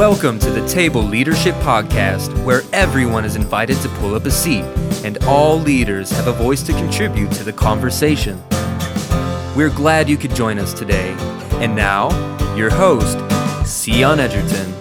Welcome to the Table Leadership Podcast, where everyone is invited to pull up a seat and all leaders have a voice to contribute to the conversation. We're glad you could join us today. And now, your host, Sion Edgerton.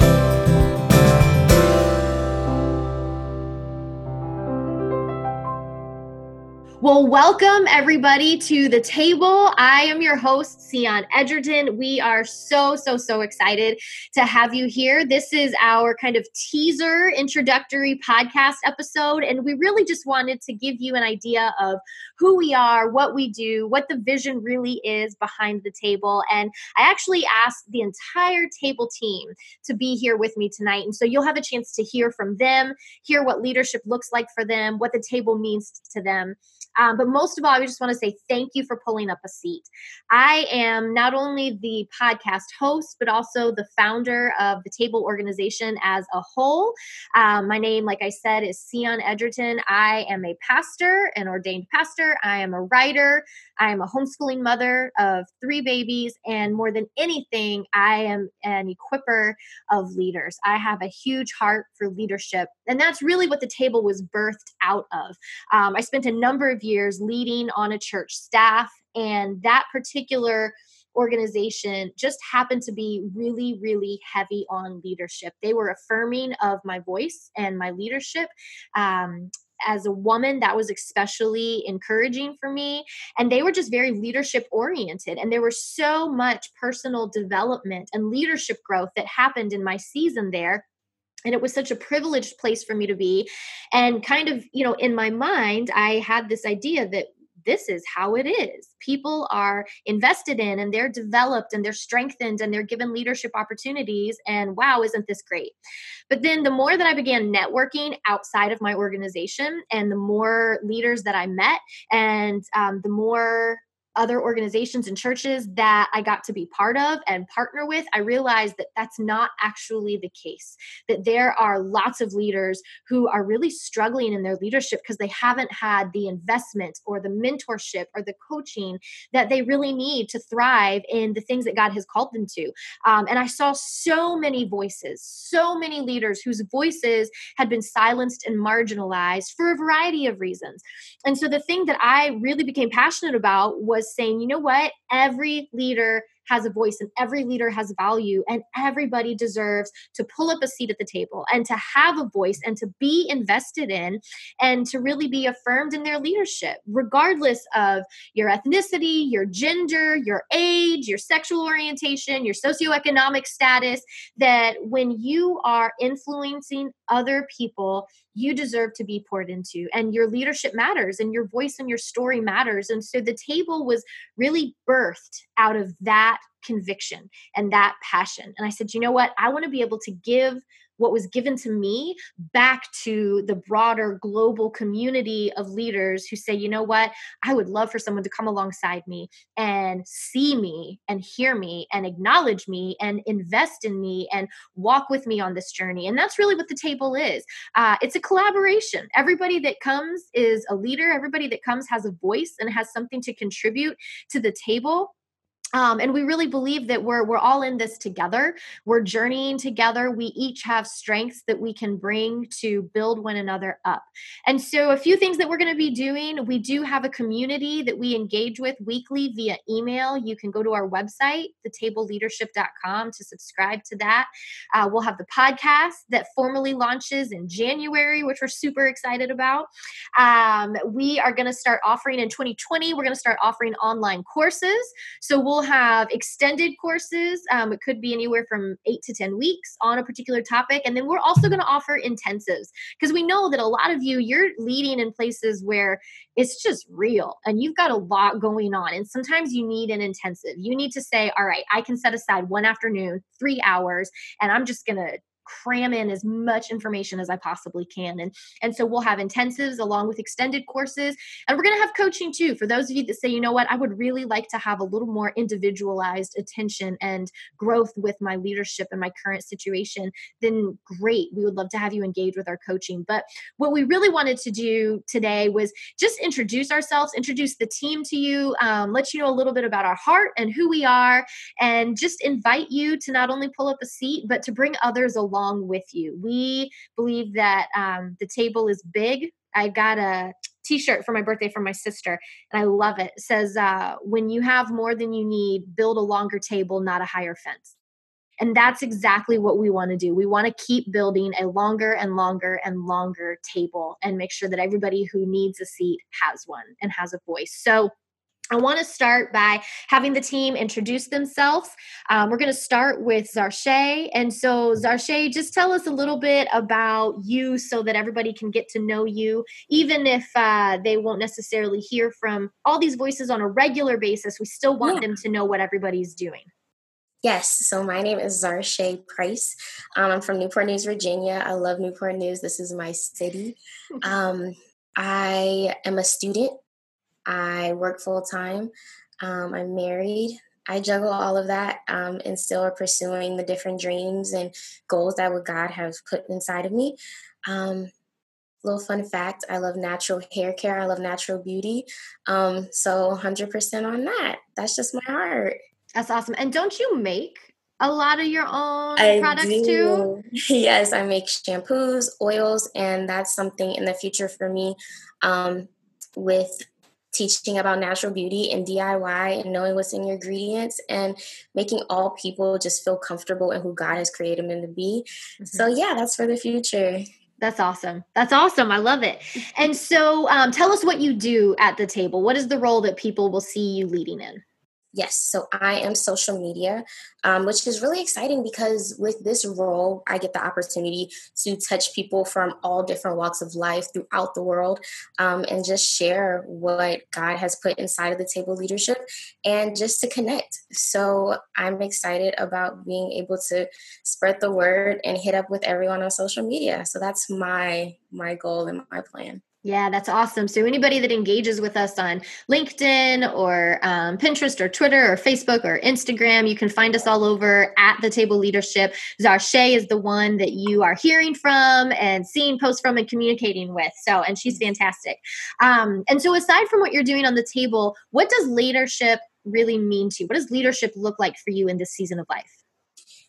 Well, welcome everybody to the table. I am your host, Sion Edgerton. We are so, so, so excited to have you here. This is our kind of teaser introductory podcast episode, and we really just wanted to give you an idea of who we are, what we do, what the vision really is behind the table. And I actually asked the entire table team to be here with me tonight. And so you'll have a chance to hear from them, hear what leadership looks like for them, what the table means to them. Um, but most of all, I just want to say thank you for pulling up a seat. I am not only the podcast host, but also the founder of the Table organization as a whole. Um, my name, like I said, is Sion Edgerton. I am a pastor, an ordained pastor. I am a writer. I am a homeschooling mother of three babies. And more than anything, I am an equiper of leaders. I have a huge heart for leadership. And that's really what the table was birthed out of. Um, I spent a number of years leading on a church staff, and that particular organization just happened to be really, really heavy on leadership. They were affirming of my voice and my leadership. Um, as a woman, that was especially encouraging for me. And they were just very leadership oriented. And there was so much personal development and leadership growth that happened in my season there and it was such a privileged place for me to be and kind of you know in my mind i had this idea that this is how it is. People are invested in and they're developed and they're strengthened and they're given leadership opportunities. And wow, isn't this great? But then the more that I began networking outside of my organization and the more leaders that I met and um, the more other organizations and churches that I got to be part of and partner with, I realized that that's not actually the case. That there are lots of leaders who are really struggling in their leadership because they haven't had the investment or the mentorship or the coaching that they really need to thrive in the things that God has called them to. Um, and I saw so many voices, so many leaders whose voices had been silenced and marginalized for a variety of reasons. And so the thing that I really became passionate about was saying, you know what? Every leader has a voice and every leader has value and everybody deserves to pull up a seat at the table and to have a voice and to be invested in and to really be affirmed in their leadership regardless of your ethnicity your gender your age your sexual orientation your socioeconomic status that when you are influencing other people you deserve to be poured into and your leadership matters and your voice and your story matters. And so the table was really birthed out of that conviction and that passion. And i said you know what? I want to be able to give what was given to me back to the broader global community of leaders who say, you know what, I would love for someone to come alongside me and see me and hear me and acknowledge me and invest in me and walk with me on this journey. And that's really what the table is. Uh, it's a collaboration. Everybody that comes is a leader, everybody that comes has a voice and has something to contribute to the table um, and we really believe that we're we're all in this together. We're journeying together. We each have strengths that we can bring to build one another up. And so a few things that we're going to be doing we do have a community that we engage with weekly via email. You can go to our website thetableleadership.com to subscribe to that. Uh, we'll have the podcast that formally launches in january which we're super excited about. Um, we are going to start offering in 2020 we're going to start offering online courses. So we'll have extended courses. Um, it could be anywhere from eight to 10 weeks on a particular topic. And then we're also going to offer intensives because we know that a lot of you, you're leading in places where it's just real and you've got a lot going on. And sometimes you need an intensive. You need to say, all right, I can set aside one afternoon, three hours, and I'm just going to cram in as much information as I possibly can. And and so we'll have intensives along with extended courses, and we're going to have coaching too for those of you that say, you know what, I would really like to have a little more individualized attention and growth with my leadership and my current situation. Then great, we would love to have you engage with our coaching. But what we really wanted to do today was just introduce ourselves, introduce the team to you, um, let you know a little bit about our heart and who we are, and just invite you to not only pull up a seat, but to bring others along with you. We believe that um, the table is big. I got a t-shirt for my birthday from my sister and i love it. it says uh, when you have more than you need build a longer table not a higher fence and that's exactly what we want to do. We want to keep building a longer and longer and longer table and make sure that everybody who needs a seat has one and has a voice. So, I want to start by having the team introduce themselves. Um, we're going to start with Zarshay. And so, Zarshay, just tell us a little bit about you so that everybody can get to know you, even if uh, they won't necessarily hear from all these voices on a regular basis. We still want yeah. them to know what everybody's doing. Yes, so my name is Zarshay Price. Um, I'm from Newport News, Virginia. I love Newport News. This is my city. Um, I am a student. I work full time. Um, I'm married. I juggle all of that um, and still are pursuing the different dreams and goals that what God has put inside of me. Um, little fun fact I love natural hair care, I love natural beauty. Um, so 100% on that. That's just my heart. That's awesome. And don't you make a lot of your own I products do. too? Yes, I make shampoos, oils, and that's something in the future for me um, with teaching about natural beauty and DIY and knowing what's in your ingredients and making all people just feel comfortable in who God has created them to be. Mm-hmm. So, yeah, that's for the future. That's awesome. That's awesome. I love it. And so, um, tell us what you do at the table. What is the role that people will see you leading in? Yes, so I am social media, um, which is really exciting because with this role, I get the opportunity to touch people from all different walks of life throughout the world um, and just share what God has put inside of the table leadership and just to connect. So I'm excited about being able to spread the word and hit up with everyone on social media. So that's my my goal and my plan. Yeah, that's awesome. So, anybody that engages with us on LinkedIn or um, Pinterest or Twitter or Facebook or Instagram, you can find us all over at the table leadership. Zarshay is the one that you are hearing from and seeing posts from and communicating with. So, and she's fantastic. Um, and so, aside from what you're doing on the table, what does leadership really mean to you? What does leadership look like for you in this season of life?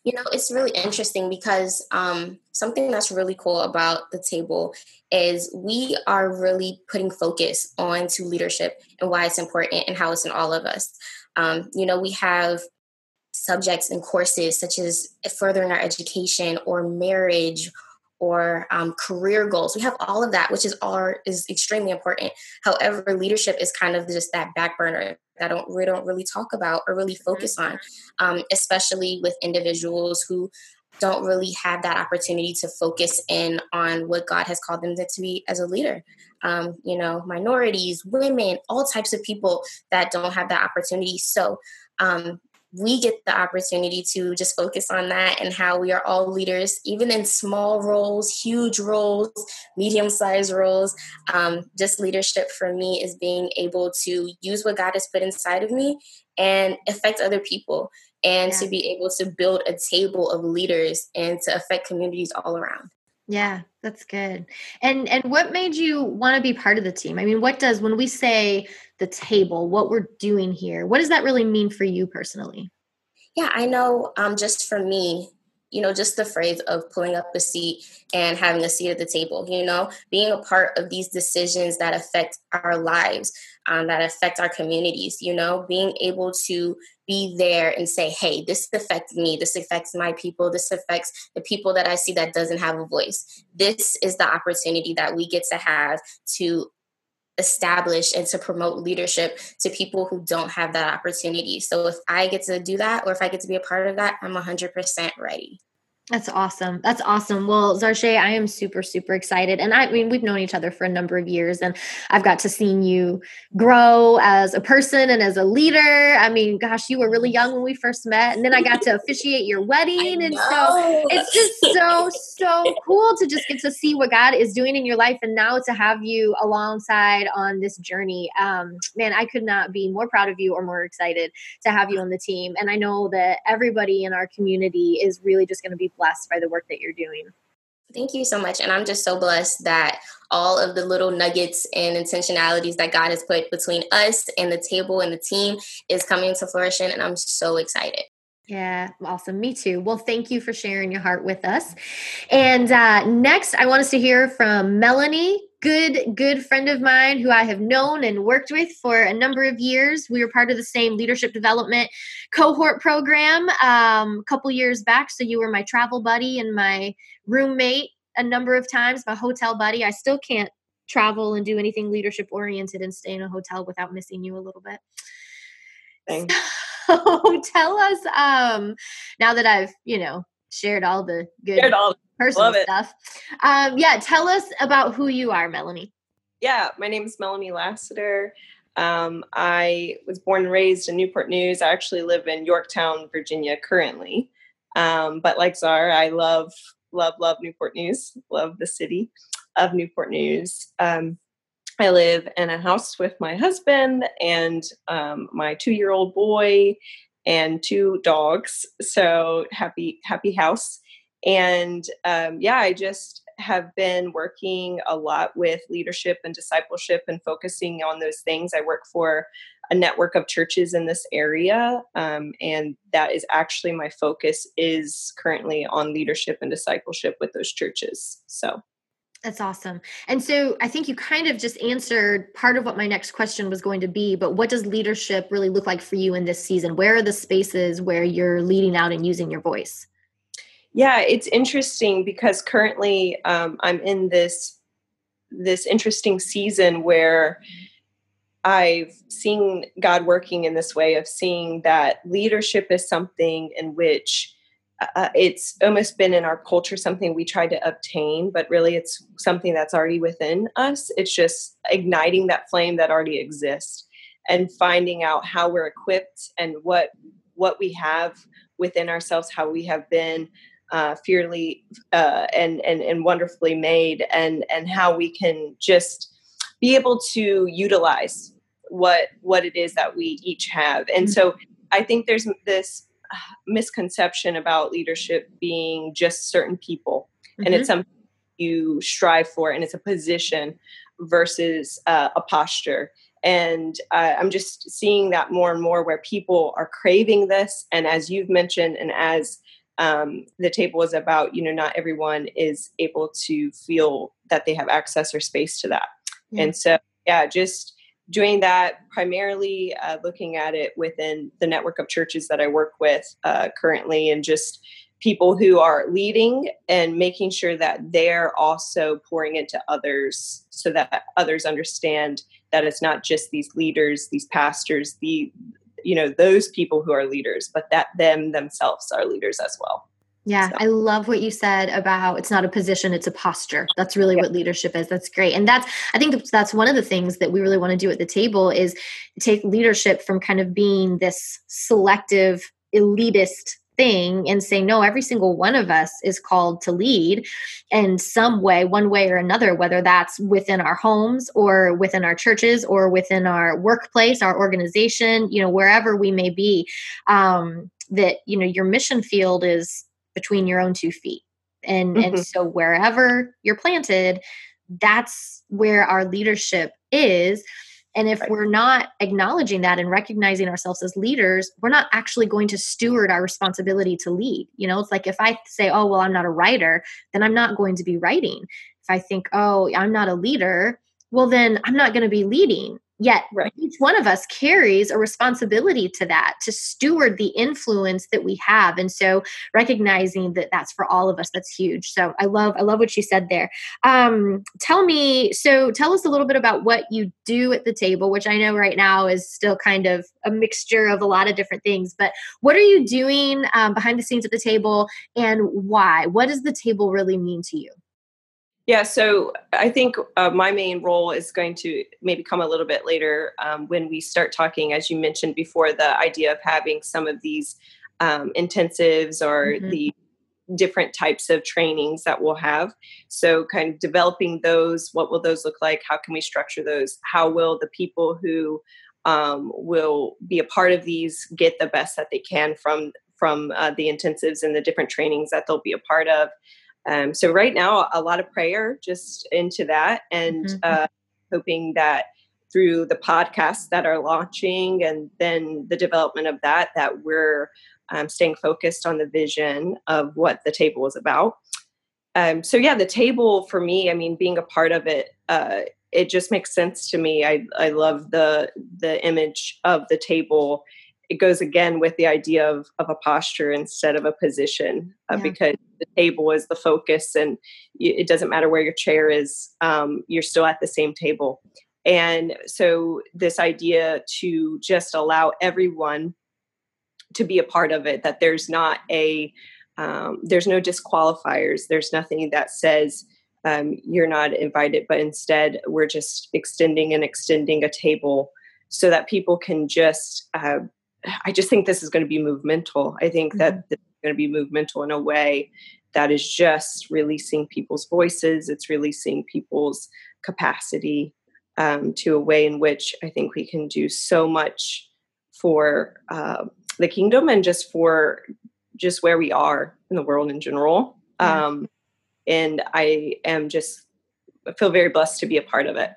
You know, it's really interesting because um, something that's really cool about the table is we are really putting focus on to leadership and why it's important and how it's in all of us. Um, you know, we have subjects and courses such as furthering our education or marriage or um, career goals. We have all of that, which is all is extremely important. However, leadership is kind of just that back burner that don't we don't really talk about or really focus on, um, especially with individuals who don't really have that opportunity to focus in on what God has called them to be as a leader. Um, you know, minorities, women, all types of people that don't have that opportunity. So, um, we get the opportunity to just focus on that and how we are all leaders, even in small roles, huge roles, medium sized roles. Um, just leadership for me is being able to use what God has put inside of me and affect other people and yeah. to be able to build a table of leaders and to affect communities all around. Yeah, that's good. And and what made you want to be part of the team? I mean, what does when we say the table, what we're doing here, what does that really mean for you personally? Yeah, I know um just for me, you know, just the phrase of pulling up a seat and having a seat at the table, you know, being a part of these decisions that affect our lives, um, that affect our communities, you know, being able to be there and say, hey, this affects me, this affects my people, this affects the people that I see that doesn't have a voice. This is the opportunity that we get to have to establish and to promote leadership to people who don't have that opportunity. So if I get to do that or if I get to be a part of that, I'm 100% ready. That's awesome. That's awesome. Well, Zarshay, I am super, super excited. And I, I mean, we've known each other for a number of years, and I've got to see you grow as a person and as a leader. I mean, gosh, you were really young when we first met, and then I got to officiate your wedding. And so it's just so, so cool to just get to see what God is doing in your life and now to have you alongside on this journey. Um, man, I could not be more proud of you or more excited to have you on the team. And I know that everybody in our community is really just going to be blessed by the work that you're doing. Thank you so much. And I'm just so blessed that all of the little nuggets and intentionalities that God has put between us and the table and the team is coming to fruition. And I'm so excited. Yeah, awesome. Me too. Well, thank you for sharing your heart with us. And uh, next, I want us to hear from Melanie good good friend of mine who I have known and worked with for a number of years. We were part of the same leadership development cohort program um, a couple years back. So you were my travel buddy and my roommate a number of times, my hotel buddy. I still can't travel and do anything leadership oriented and stay in a hotel without missing you a little bit. Thanks. So tell us um, now that I've you know shared all the good shared all personal stuff. Um, yeah, tell us about who you are, Melanie. Yeah, my name is Melanie Lassiter. Um, I was born and raised in Newport News. I actually live in Yorktown, Virginia currently. Um, but like Czar, I love, love, love Newport News, love the city of Newport News. Um, I live in a house with my husband and um, my two year old boy and two dogs. So happy, happy house. And um, yeah, I just have been working a lot with leadership and discipleship and focusing on those things. I work for a network of churches in this area, um, and that is actually my focus is currently on leadership and discipleship with those churches. So. That's awesome. And so I think you kind of just answered part of what my next question was going to be, but what does leadership really look like for you in this season? Where are the spaces where you're leading out and using your voice? Yeah, it's interesting because currently um, I'm in this this interesting season where I've seen God working in this way of seeing that leadership is something in which uh, it's almost been in our culture something we try to obtain, but really it's something that's already within us. It's just igniting that flame that already exists and finding out how we're equipped and what what we have within ourselves, how we have been uh, fearly uh, and, and and wonderfully made, and and how we can just be able to utilize what what it is that we each have. And mm-hmm. so I think there's this uh, misconception about leadership being just certain people, mm-hmm. and it's mm-hmm. something you strive for, and it's a position versus uh, a posture and uh, i'm just seeing that more and more where people are craving this and as you've mentioned and as um, the table is about you know not everyone is able to feel that they have access or space to that yeah. and so yeah just doing that primarily uh, looking at it within the network of churches that i work with uh, currently and just people who are leading and making sure that they're also pouring into others so that others understand that it's not just these leaders these pastors the you know those people who are leaders but that them themselves are leaders as well yeah, so. I love what you said about it's not a position, it's a posture. That's really yeah. what leadership is. That's great. And that's I think that's one of the things that we really want to do at the table is take leadership from kind of being this selective elitist thing and say no every single one of us is called to lead in some way one way or another whether that's within our homes or within our churches or within our workplace our organization you know wherever we may be um, that you know your mission field is between your own two feet and mm-hmm. and so wherever you're planted that's where our leadership is and if right. we're not acknowledging that and recognizing ourselves as leaders, we're not actually going to steward our responsibility to lead. You know, it's like if I say, oh, well, I'm not a writer, then I'm not going to be writing. If I think, oh, I'm not a leader, well, then I'm not going to be leading. Yet right. each one of us carries a responsibility to that, to steward the influence that we have. And so recognizing that that's for all of us, that's huge. So I love, I love what you said there. Um, tell me, so tell us a little bit about what you do at the table, which I know right now is still kind of a mixture of a lot of different things, but what are you doing um, behind the scenes at the table and why? What does the table really mean to you? Yeah, so I think uh, my main role is going to maybe come a little bit later um, when we start talking, as you mentioned before, the idea of having some of these um, intensives or mm-hmm. the different types of trainings that we'll have. So, kind of developing those, what will those look like? How can we structure those? How will the people who um, will be a part of these get the best that they can from from uh, the intensives and the different trainings that they'll be a part of? Um, so right now, a lot of prayer just into that, and mm-hmm. uh, hoping that through the podcasts that are launching and then the development of that, that we're um, staying focused on the vision of what the table is about. Um, so yeah, the table for me, I mean, being a part of it, uh, it just makes sense to me. I I love the the image of the table it goes again with the idea of, of a posture instead of a position uh, yeah. because the table is the focus and it doesn't matter where your chair is um, you're still at the same table and so this idea to just allow everyone to be a part of it that there's not a um, there's no disqualifiers there's nothing that says um, you're not invited but instead we're just extending and extending a table so that people can just uh, I just think this is going to be movemental. I think mm-hmm. that this is going to be movemental in a way that is just releasing people's voices. It's releasing people's capacity um, to a way in which I think we can do so much for uh, the kingdom and just for just where we are in the world in general. Um, and I am just I feel very blessed to be a part of it.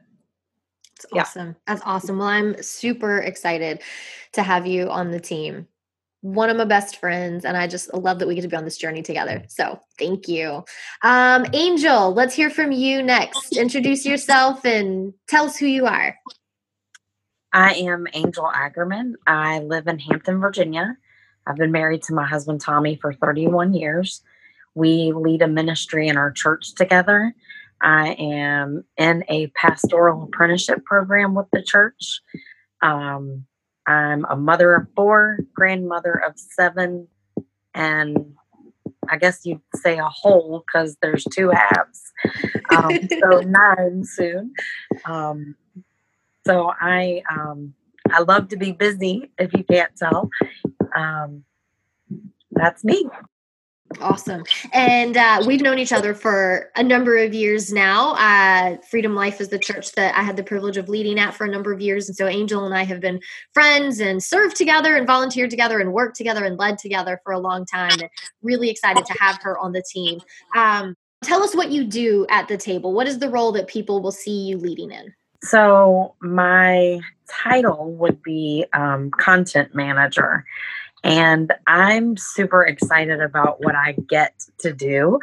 That's awesome. Yeah. That's awesome. Well, I'm super excited to have you on the team. One of my best friends, and I just love that we get to be on this journey together. So thank you. Um, Angel, let's hear from you next. Introduce yourself and tell us who you are. I am Angel Ackerman. I live in Hampton, Virginia. I've been married to my husband Tommy for 31 years. We lead a ministry in our church together. I am in a pastoral apprenticeship program with the church. Um, I'm a mother of four, grandmother of seven, and I guess you'd say a whole because there's two halves. Um, so nine soon. Um, so I um, I love to be busy. If you can't tell, um, that's me. Awesome. And uh, we've known each other for a number of years now. Uh, Freedom Life is the church that I had the privilege of leading at for a number of years. And so Angel and I have been friends and served together and volunteered together and worked together and led together for a long time. And really excited to have her on the team. Um, tell us what you do at the table. What is the role that people will see you leading in? So, my title would be um, content manager. And I'm super excited about what I get to do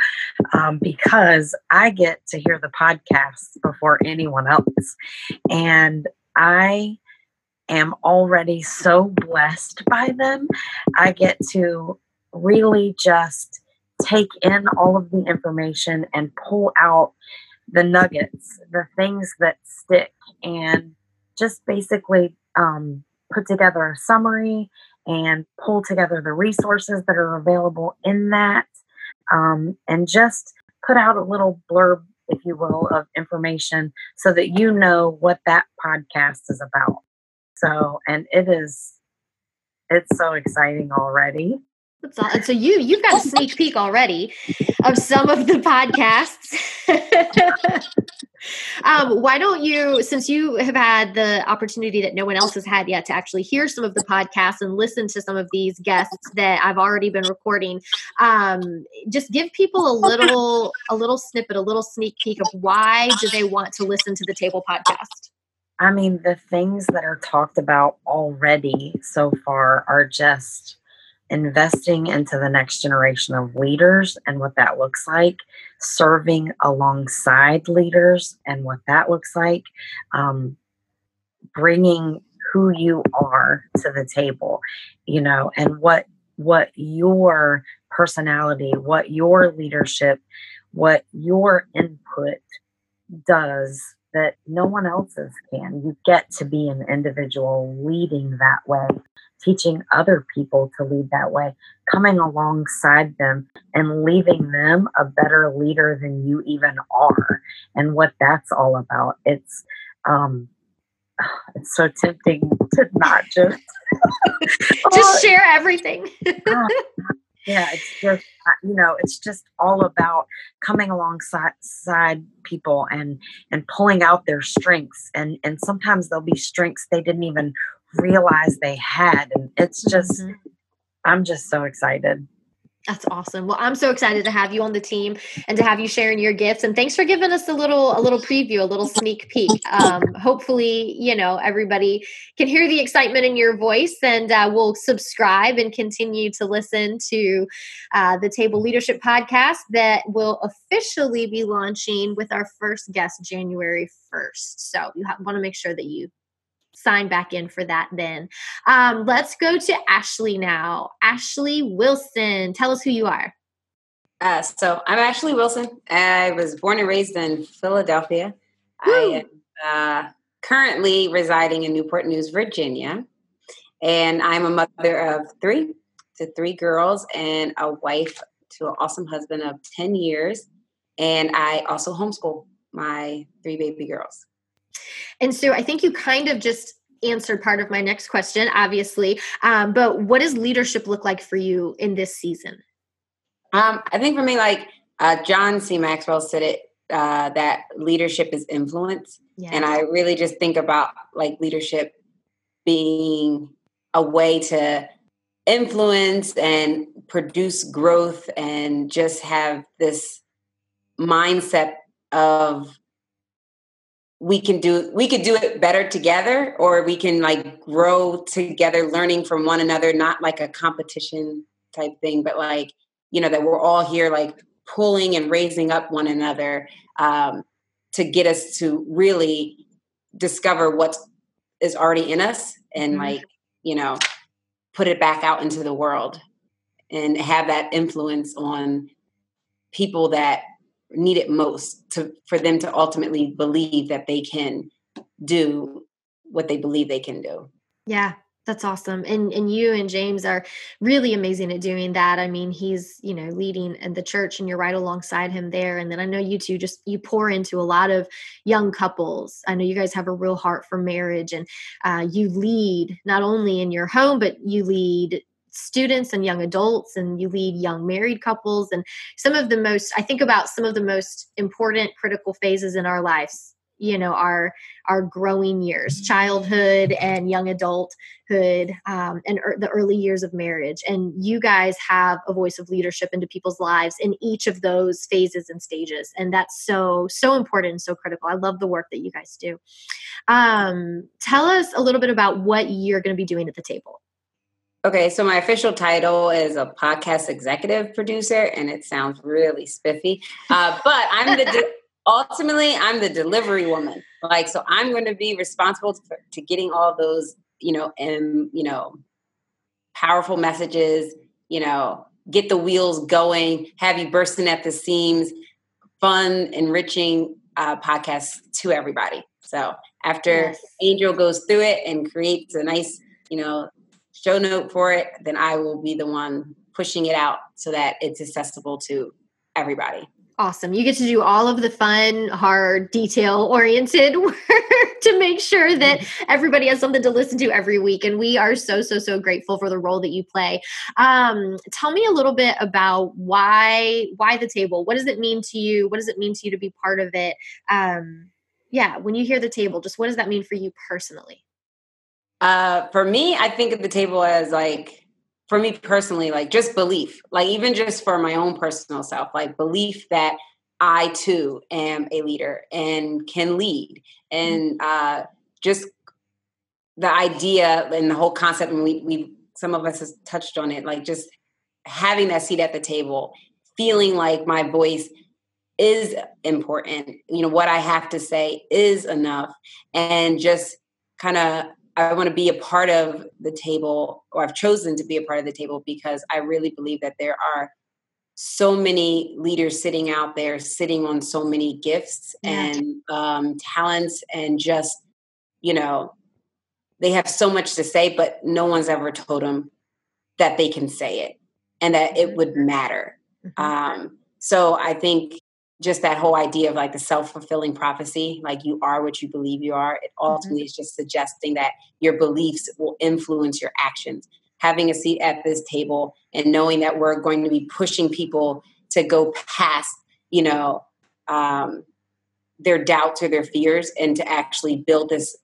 um, because I get to hear the podcast before anyone else. And I am already so blessed by them. I get to really just take in all of the information and pull out the nuggets, the things that stick, and just basically um, put together a summary and pull together the resources that are available in that um, and just put out a little blurb, if you will, of information so that you know what that podcast is about. So, and it is, it's so exciting already. That's all. So you you've got a sneak peek already of some of the podcasts. um, why don't you, since you have had the opportunity that no one else has had yet to actually hear some of the podcasts and listen to some of these guests that I've already been recording, um, just give people a little a little snippet, a little sneak peek of why do they want to listen to the Table podcast? I mean, the things that are talked about already so far are just investing into the next generation of leaders and what that looks like, serving alongside leaders and what that looks like, um, bringing who you are to the table, you know, and what what your personality, what your leadership, what your input does that no one else's can. You get to be an individual leading that way, teaching other people to lead that way, coming alongside them and leaving them a better leader than you even are, and what that's all about. It's um, it's so tempting to not just just share everything. Ah, yeah it's just uh, you know it's just all about coming alongside side people and and pulling out their strengths and and sometimes there'll be strengths they didn't even realize they had and it's just mm-hmm. i'm just so excited that's awesome. Well, I'm so excited to have you on the team and to have you sharing your gifts. And thanks for giving us a little a little preview, a little sneak peek. Um, hopefully, you know everybody can hear the excitement in your voice, and uh, we'll subscribe and continue to listen to uh, the Table Leadership podcast that will officially be launching with our first guest January 1st. So you want to make sure that you sign back in for that then. Um, let's go to Ashley now. Ashley Wilson, tell us who you are. Uh, so I'm Ashley Wilson. I was born and raised in Philadelphia. Woo. I am uh, currently residing in Newport News, Virginia. And I'm a mother of three to three girls and a wife to an awesome husband of 10 years. And I also homeschool my three baby girls. And so I think you kind of just answered part of my next question, obviously. Um, but what does leadership look like for you in this season? Um, I think for me, like uh, John C. Maxwell said it, uh, that leadership is influence. Yes. And I really just think about like leadership being a way to influence and produce growth and just have this mindset of we can do we could do it better together or we can like grow together learning from one another not like a competition type thing but like you know that we're all here like pulling and raising up one another um, to get us to really discover what is already in us and mm-hmm. like you know put it back out into the world and have that influence on people that need it most to for them to ultimately believe that they can do what they believe they can do. Yeah, that's awesome. And and you and James are really amazing at doing that. I mean, he's, you know, leading in the church and you're right alongside him there. And then I know you two just you pour into a lot of young couples. I know you guys have a real heart for marriage and uh, you lead not only in your home, but you lead students and young adults and you lead young married couples and some of the most i think about some of the most important critical phases in our lives you know our our growing years childhood and young adulthood um, and er, the early years of marriage. And you guys have a voice of leadership into people's lives in each of those phases and stages and that's so so important and so critical. I love the work that you guys do. Um, tell us a little bit about what you're going to be doing at the table Okay, so my official title is a podcast executive producer, and it sounds really spiffy. Uh, but I'm the de- ultimately I'm the delivery woman. Like, so I'm going to be responsible for, to getting all those, you know, and you know, powerful messages. You know, get the wheels going, have you bursting at the seams, fun, enriching uh, podcasts to everybody. So after yes. Angel goes through it and creates a nice, you know, show note for it, then I will be the one pushing it out so that it's accessible to everybody. Awesome. You get to do all of the fun, hard, detail oriented work to make sure that mm-hmm. everybody has something to listen to every week. And we are so, so, so grateful for the role that you play. Um, tell me a little bit about why why the table? What does it mean to you? What does it mean to you to be part of it? Um, yeah, when you hear the table, just what does that mean for you personally? Uh, for me, I think of the table as like, for me personally, like just belief, like even just for my own personal self, like belief that I too am a leader and can lead. And uh, just the idea and the whole concept, and we, we, some of us has touched on it, like just having that seat at the table, feeling like my voice is important. You know, what I have to say is enough. And just kind of I want to be a part of the table, or I've chosen to be a part of the table because I really believe that there are so many leaders sitting out there, sitting on so many gifts yeah. and um, talents, and just, you know, they have so much to say, but no one's ever told them that they can say it and that it would matter. Mm-hmm. Um, so I think just that whole idea of like the self-fulfilling prophecy like you are what you believe you are it ultimately mm-hmm. is just suggesting that your beliefs will influence your actions having a seat at this table and knowing that we're going to be pushing people to go past you know um, their doubts or their fears and to actually build this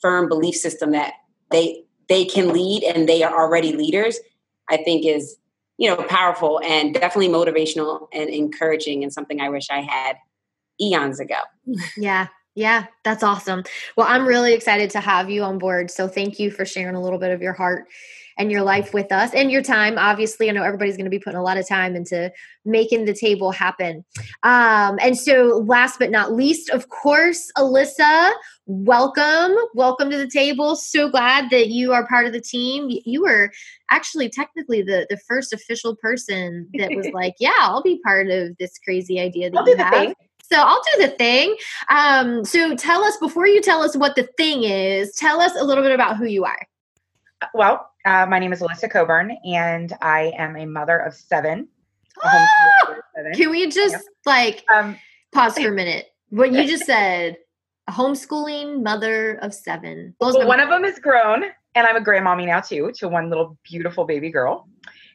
firm belief system that they they can lead and they are already leaders i think is you know, powerful and definitely motivational and encouraging and something I wish I had eons ago. Yeah. Yeah, that's awesome. Well, I'm really excited to have you on board. So thank you for sharing a little bit of your heart and your life with us and your time. Obviously, I know everybody's going to be putting a lot of time into making the table happen. Um, and so, last but not least, of course, Alyssa, welcome. Welcome to the table. So glad that you are part of the team. You were actually technically the, the first official person that was like, yeah, I'll be part of this crazy idea that I'll you have. So I'll do the thing. Um, so tell us before you tell us what the thing is, tell us a little bit about who you are. Well, uh, my name is Alyssa Coburn, and I am a mother of seven. Ah! seven. Can we just yeah. like um, pause for a minute? What you just said, homeschooling mother of seven. Well, one of them is grown, and I'm a grandmommy now too to one little beautiful baby girl,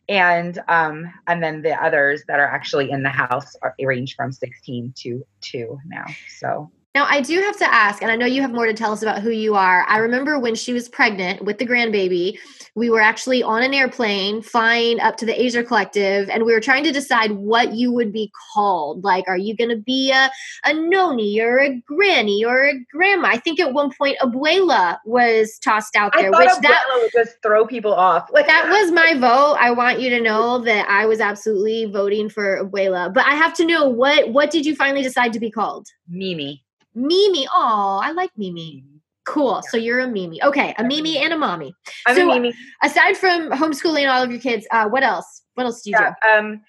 and um, and then the others that are actually in the house are range from 16 to two now. So now, I do have to ask, and I know you have more to tell us about who you are. I remember when she was pregnant with the grandbaby, we were actually on an airplane flying up to the Asia Collective, and we were trying to decide what you would be called. Like, are you going to be a, a noni or a granny or a grandma? I think at one point, abuela was tossed out there, which that would just throw people off. Like that was my vote. I want you to know that I was absolutely voting for abuela. But I have to know what what did you finally decide to be called? Mimi. Mimi. Oh, I like Mimi. Cool. So you're a Mimi. Okay, a Mimi and a mommy. I'm so, a Mimi. Aside from homeschooling all of your kids, uh, what else? What else do you yeah, do? Um,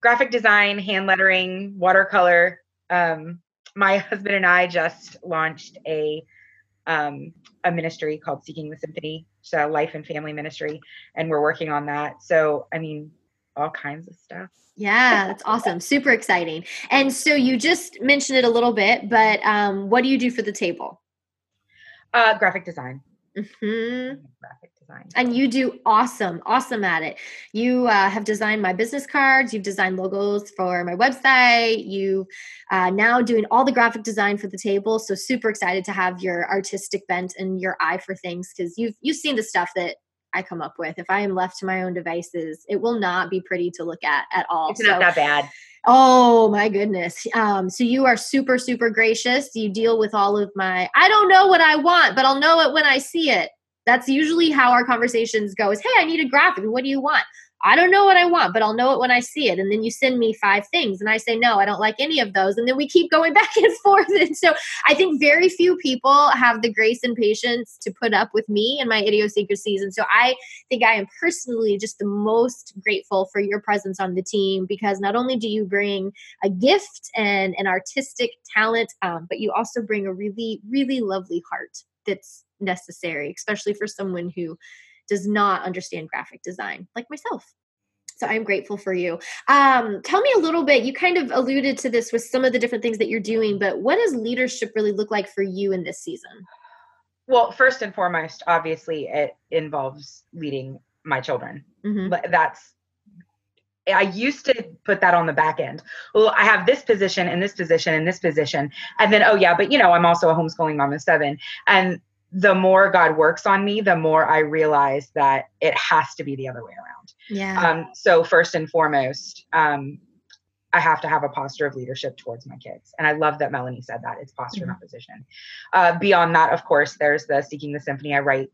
graphic design, hand lettering, watercolor. Um, my husband and I just launched a um, a ministry called Seeking the Symphony, so life and family ministry, and we're working on that. So, I mean, all kinds of stuff. Yeah, that's awesome. Super exciting. And so you just mentioned it a little bit, but um, what do you do for the table? Uh, graphic design. Mm-hmm. Graphic design. And you do awesome, awesome at it. You uh, have designed my business cards. You've designed logos for my website. You uh, now doing all the graphic design for the table. So super excited to have your artistic bent and your eye for things because you've you've seen the stuff that I come up with. If I am left to my own devices, it will not be pretty to look at at all. It's so, not that bad. Oh my goodness. Um, so you are super, super gracious. You deal with all of my, I don't know what I want, but I'll know it when I see it. That's usually how our conversations go is, hey, I need a graphic. What do you want? I don't know what I want, but I'll know it when I see it. And then you send me five things, and I say, no, I don't like any of those. And then we keep going back and forth. And so I think very few people have the grace and patience to put up with me and my idiosyncrasies. And so I think I am personally just the most grateful for your presence on the team because not only do you bring a gift and an artistic talent, um, but you also bring a really, really lovely heart that's necessary, especially for someone who does not understand graphic design, like myself. So I'm grateful for you. Um, tell me a little bit. You kind of alluded to this with some of the different things that you're doing, but what does leadership really look like for you in this season? Well, first and foremost, obviously, it involves leading my children. Mm-hmm. That's I used to put that on the back end. Well, I have this position and this position and this position. And then, oh, yeah, but you know, I'm also a homeschooling mom of seven. And the more God works on me, the more I realize that it has to be the other way around. Yeah. Um, so first and foremost, um, I have to have a posture of leadership towards my kids. And I love that Melanie said that it's posture, mm-hmm. not position. Uh, beyond that, of course, there's the Seeking the Symphony I write.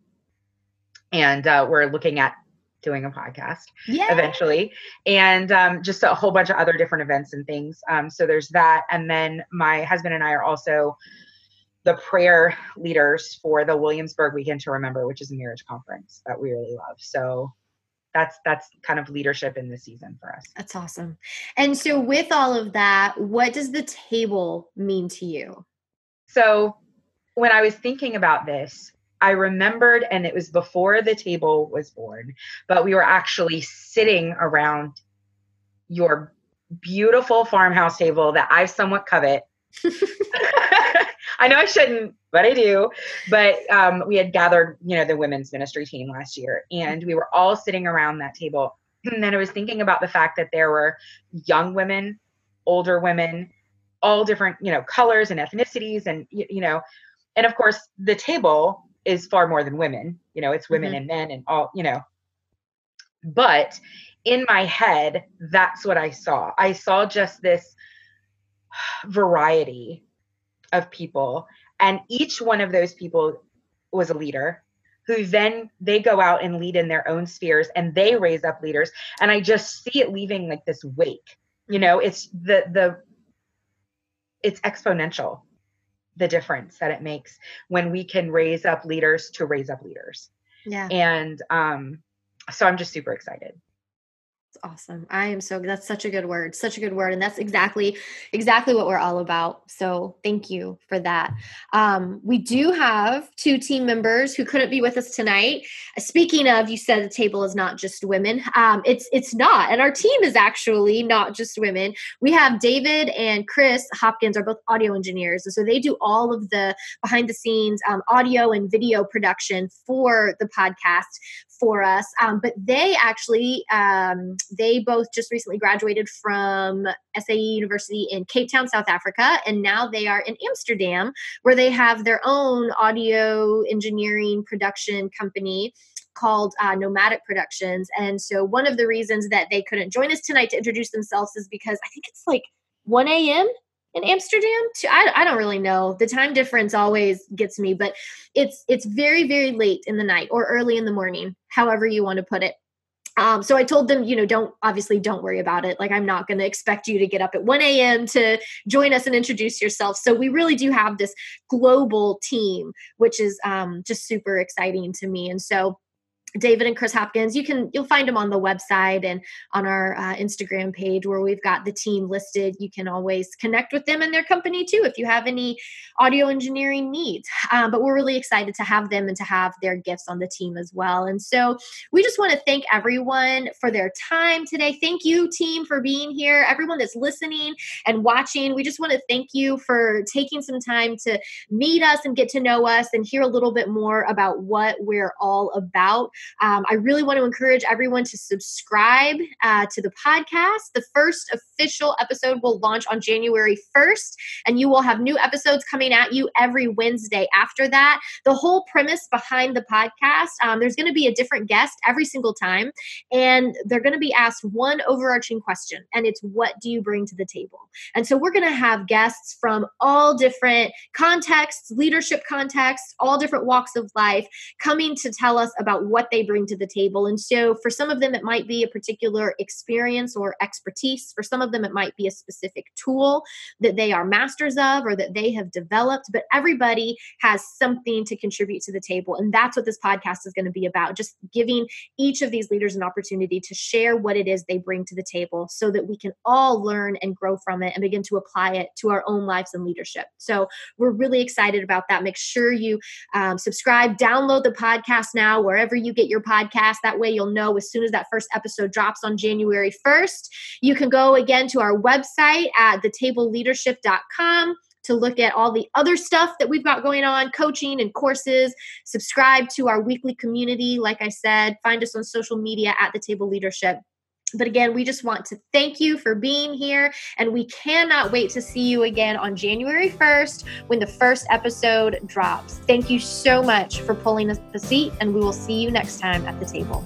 And uh, we're looking at doing a podcast Yay! eventually and um, just a whole bunch of other different events and things um, so there's that and then my husband and i are also the prayer leaders for the Williamsburg Weekend to Remember, which is a marriage conference that we really love. So that's that's kind of leadership in the season for us. That's awesome. And so with all of that, what does the table mean to you? So when I was thinking about this, I remembered, and it was before the table was born, but we were actually sitting around your beautiful farmhouse table that I somewhat covet. I know I shouldn't, but I do. But um, we had gathered, you know, the women's ministry team last year, and we were all sitting around that table. And then I was thinking about the fact that there were young women, older women, all different, you know, colors and ethnicities, and you, you know, and of course the table is far more than women. You know, it's women mm-hmm. and men and all, you know. But in my head, that's what I saw. I saw just this variety of people and each one of those people was a leader who then they go out and lead in their own spheres and they raise up leaders. And i just see it leaving like this wake you know? It's the the it's exponential the difference that it makes when we can raise up leaders to raise up leaders. Yeah. And um so i'm just super excited awesome. I am so that's such a good word. Such a good word. And that's exactly exactly what we're all about. So thank you for that. Um, we do have two team members who couldn't be with us tonight. Speaking of, you said the table is not just women. Um, it's it's not. And our team is actually not just women. We have David and Chris Hopkins are both audio engineers. So they do all of the behind the scenes um, audio and video production for the podcast for us. Um, but they actually um, they both just recently graduated from SAE University in Cape Town, South Africa, and now they are in Amsterdam, where they have their own audio engineering production company called uh, Nomadic Productions. And so, one of the reasons that they couldn't join us tonight to introduce themselves is because I think it's like 1 a.m. in Amsterdam. I, I don't really know. The time difference always gets me, but it's it's very very late in the night or early in the morning, however you want to put it. Um, so I told them, you know, don't obviously don't worry about it. Like I'm not going to expect you to get up at 1 a.m. to join us and introduce yourself. So we really do have this global team, which is um, just super exciting to me. And so David and Chris Hopkins. You can you'll find them on the website and on our uh, Instagram page where we've got the team listed. You can always connect with them and their company too if you have any audio engineering needs. Um, but we're really excited to have them and to have their gifts on the team as well. And so we just want to thank everyone for their time today. Thank you, team, for being here. Everyone that's listening and watching, we just want to thank you for taking some time to meet us and get to know us and hear a little bit more about what we're all about. Um, I really want to encourage everyone to subscribe uh, to the podcast. The first official episode will launch on January 1st, and you will have new episodes coming at you every Wednesday after that. The whole premise behind the podcast um, there's going to be a different guest every single time, and they're going to be asked one overarching question, and it's what do you bring to the table? And so we're going to have guests from all different contexts, leadership contexts, all different walks of life coming to tell us about what they bring to the table. And so for some of them, it might be a particular experience or expertise. For some of them, it might be a specific tool that they are masters of or that they have developed. But everybody has something to contribute to the table. And that's what this podcast is going to be about just giving each of these leaders an opportunity to share what it is they bring to the table so that we can all learn and grow from it and begin to apply it to our own lives and leadership. So we're really excited about that. Make sure you um, subscribe, download the podcast now, wherever you get your podcast. That way you'll know as soon as that first episode drops on January 1st. You can go again to our website at thetableleadership.com to look at all the other stuff that we've got going on coaching and courses subscribe to our weekly community like i said find us on social media at the table leadership but again, we just want to thank you for being here, and we cannot wait to see you again on January 1st when the first episode drops. Thank you so much for pulling us the seat, and we will see you next time at the table.